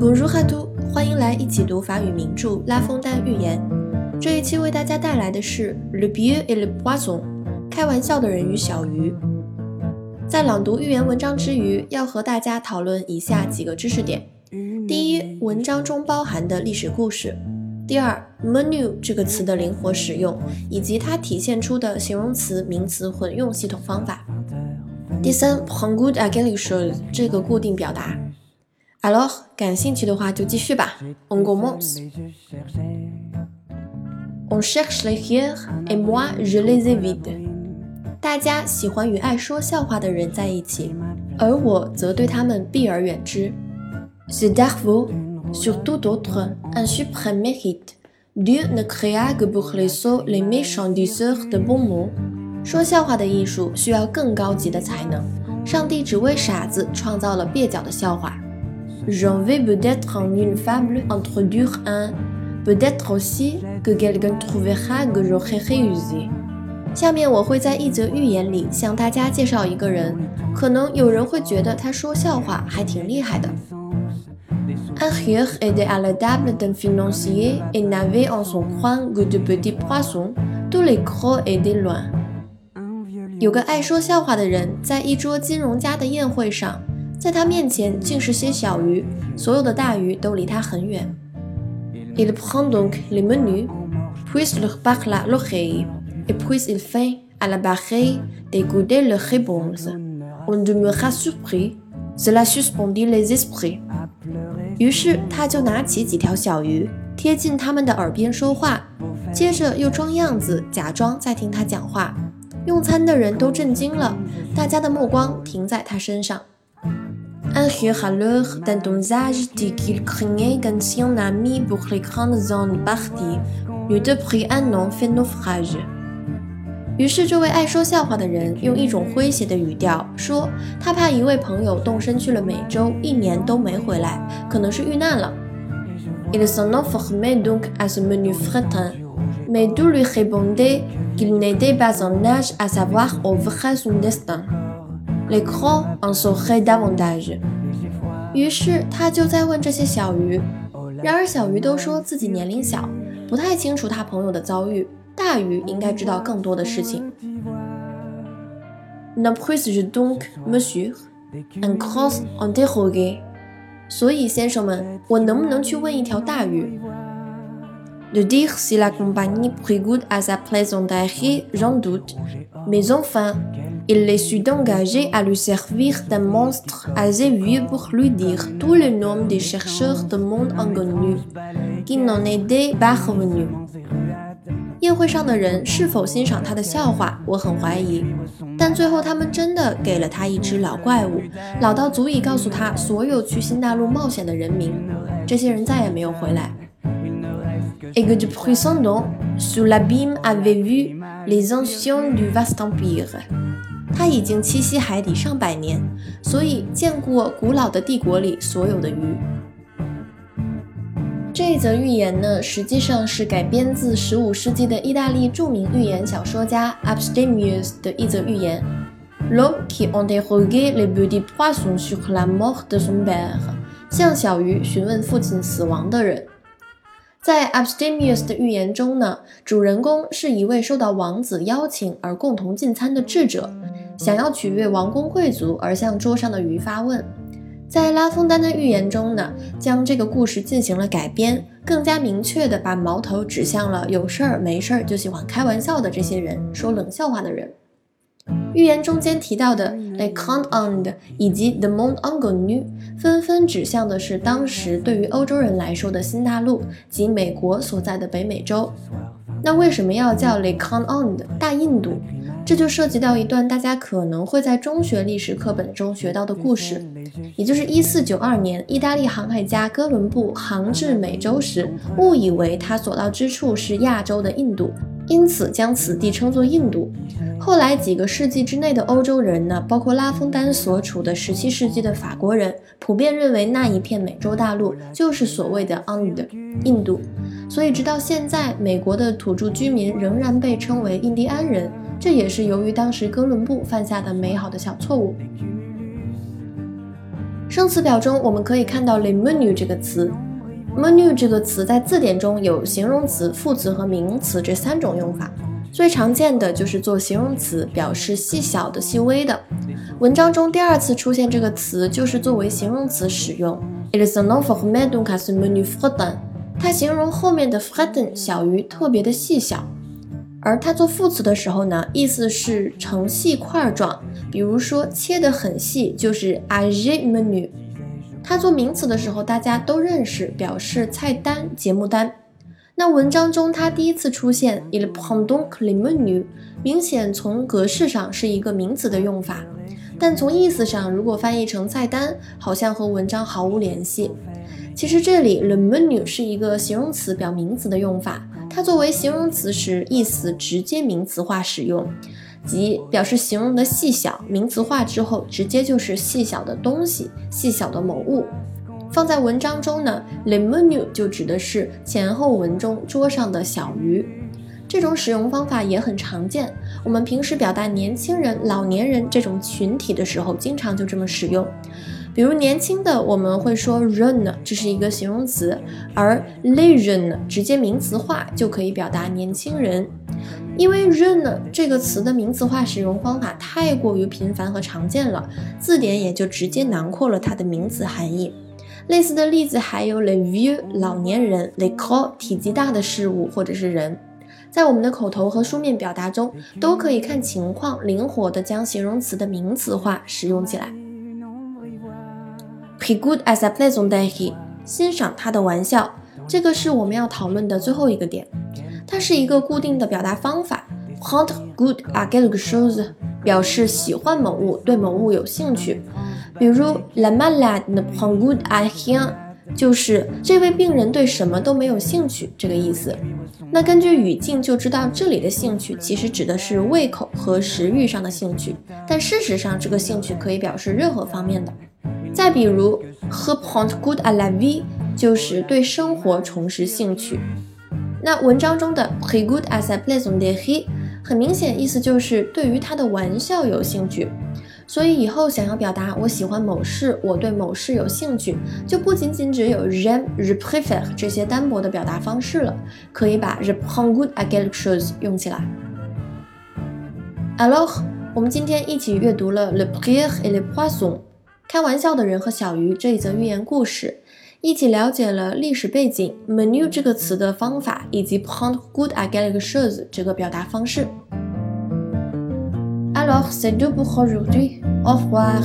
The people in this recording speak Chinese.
Bonjour à tous，欢迎来一起读法语名著《拉封丹寓言》。这一期为大家带来的是《Le Bieu et le Poison》，开玩笑的人与小鱼。在朗读寓言文章之余，要和大家讨论以下几个知识点：第一，文章中包含的历史故事；第二，menu 这个词的灵活使用，以及它体现出的形容词、名词混用系统方法；第三，prend goût à quelque chose 这个固定表达。Alors，感兴趣的话就继续吧。On commence. On cherche les rires et moi je les évite. 大家喜欢与爱说笑话的人在一起，而我则对他们避而远之。C'est darveau, surtout d'autres, un suprême mérite. Dieu ne créa que pour les sots, les méchants diseurs de bons mots. 说笑话的艺术需要更高级的才能。上帝只为傻子创造了蹩脚的笑话。J'en vais peut-être en une fable introduire un, peut-être aussi que quelqu'un trouvera que j'aurais réussi. 下面我会在一则寓言里向大家介绍一个人，可能有人会觉得他说笑话还挺厉害的。Un rire était à la table d'un financier et n'avait en son coin que de petits poissons, tous les gros étaient loin. 有个爱说笑话的人在一桌金融家的宴会上。 在他面前竟是些小鱼，所有的大鱼都离他很远。Il prend donc les menus, puis leur parle l'oreille, et puis il fait à la barre d'écouter leurs réponses. On demeura surpris, cela suspendit les esprits. 于是他就拿起几条小鱼，贴近他们的耳边说话，接着又装样子，假装在听他讲话。用餐的人都震惊了，大家的目光停在他身上。Un rire alors d'un ton âge dit qu'il craignait qu'un si un ami pour les grandes zones parties lui de pris un nom fait naufrage。于是，这位爱说笑话的人用一种诙谐的语调说：“他怕一位朋友动身去了美洲，一年都没回来，可能是遇难了。” Il s'en informait donc à ce menu fretin, mais tout lui répondait qu'il n'était pas en âge à savoir au vrai son destin. Les gros en sauraient davantage。 于是他就在问这些小鱼，然而小鱼都说自己年龄小，不太清楚他朋友的遭遇。大鱼应该知道更多的事情。Ne puis-je donc, monsieur, encore interroger？所以先生们，我能不能去问一条大鱼？De dire si la compagnie prit goût à sa plaisanterie, j'en doute. Mais enfin. Il les sut d'engager à lui servir d'un monstre assez vieux pour lui dire tout le nom des chercheurs de monde inconnu qui n'en étaient pas revenus。宴会上的人是否欣赏他的笑话，我很怀疑。但最后他们真的给了他一只老怪物，老到足以告诉他所有去新大陆冒险的人名。这些人再也没有回来。Et que depuis son nom, sous l'abîme avait vu les anciens du vaste empire。 他已经栖息海底上百年，所以见过古老的帝国里所有的鱼。这一则寓言呢，实际上是改编自15世纪的意大利著名寓言小说家 Abstemius 的一则寓言。L'homme qui interrogeait les petits poissons sur la mort de son père，向小鱼询问父亲死亡的人。在 Abstemius 的寓言中呢，主人公是一位受到王子邀请而共同进餐的智者。想要取悦王公贵族而向桌上的鱼发问，在拉封丹的寓言中呢，将这个故事进行了改编，更加明确的把矛头指向了有事儿没事儿就喜欢开玩笑的这些人，说冷笑话的人。寓言中间提到的 le c o n t o n d 以及 the monde inconnu 纷纷指向的是当时对于欧洲人来说的新大陆及美国所在的北美洲。那为什么要叫 le c o n t o n d 大印度？这就涉及到一段大家可能会在中学历史课本中学到的故事，也就是1492年，意大利航海家哥伦布航至美洲时，误以为他所到之处是亚洲的印度，因此将此地称作印度。后来几个世纪之内的欧洲人呢，包括拉封丹所处的17世纪的法国人，普遍认为那一片美洲大陆就是所谓的 Und 印度，所以直到现在，美国的土著居民仍然被称为印第安人。这也是由于当时哥伦布犯下的美好的小错误。生词表中我们可以看到 le menu 这个词，menu 这个词在字典中有形容词、副词和名词这三种用法。最常见的就是做形容词，表示细小的、细微的。文章中第二次出现这个词，就是作为形容词使用。It is an offer m a d o n c a s menu freden。它形容后面的 freden 小于特别的细小。而它做副词的时候呢，意思是成细块状。比如说切得很细，就是 a j e menu。它做名词的时候，大家都认识，表示菜单、节目单。那文章中它第一次出现 il prend donc le menu，明显从格式上是一个名词的用法，但从意思上，如果翻译成菜单，好像和文章毫无联系。其实这里 le menu 是一个形容词表名词的用法，它作为形容词时，意思直接名词化使用，即表示形容的细小，名词化之后，直接就是细小的东西，细小的某物。放在文章中呢，le menu 就指的是前后文中桌上的小鱼。这种使用方法也很常见，我们平时表达年轻人、老年人这种群体的时候，经常就这么使用。比如年轻的，我们会说 r u n 这是一个形容词，而 legend 直接名词化就可以表达年轻人。因为 r u n 这个词的名词化使用方法太过于频繁和常见了，字典也就直接囊括了它的名词含义。类似的例子还有 le vieux 老年人，le c o l 体积大的事物或者是人，在我们的口头和书面表达中都可以看情况灵活的将形容词的名词化使用起来。He good as a pleasantry，欣赏他的玩笑，这个是我们要讨论的最后一个点。它是一个固定的表达方法 Prend good à quelque chose，表示喜欢某物，对某物有兴趣。比如，la malade ne prend good a rien，就是这位病人对什么都没有兴趣这个意思。那根据语境就知道，这里的兴趣其实指的是胃口和食欲上的兴趣，但事实上这个兴趣可以表示任何方面的。再比如，reprendre goût à la vie，就是对生活重拾兴趣。那文章中的 prendre goût à sa plaisanterie，很明显意思就是对于他的玩笑有兴趣。所以以后想要表达我喜欢某事，我对某事有兴趣，就不仅仅只有 j'aime、je préfère 这些单薄的表达方式了，可以把 je prends goût à quelque chose 用起来。Alors，我们今天一起阅读了 le pierre et le poisson，开玩笑的人和小鱼这一则寓言故事，一起了解了历史背景，menu 这个词的方法，以及 prendre goût à quelque chose 这个表达方式。Alors, c'est tout pour aujourd'hui. Au revoir.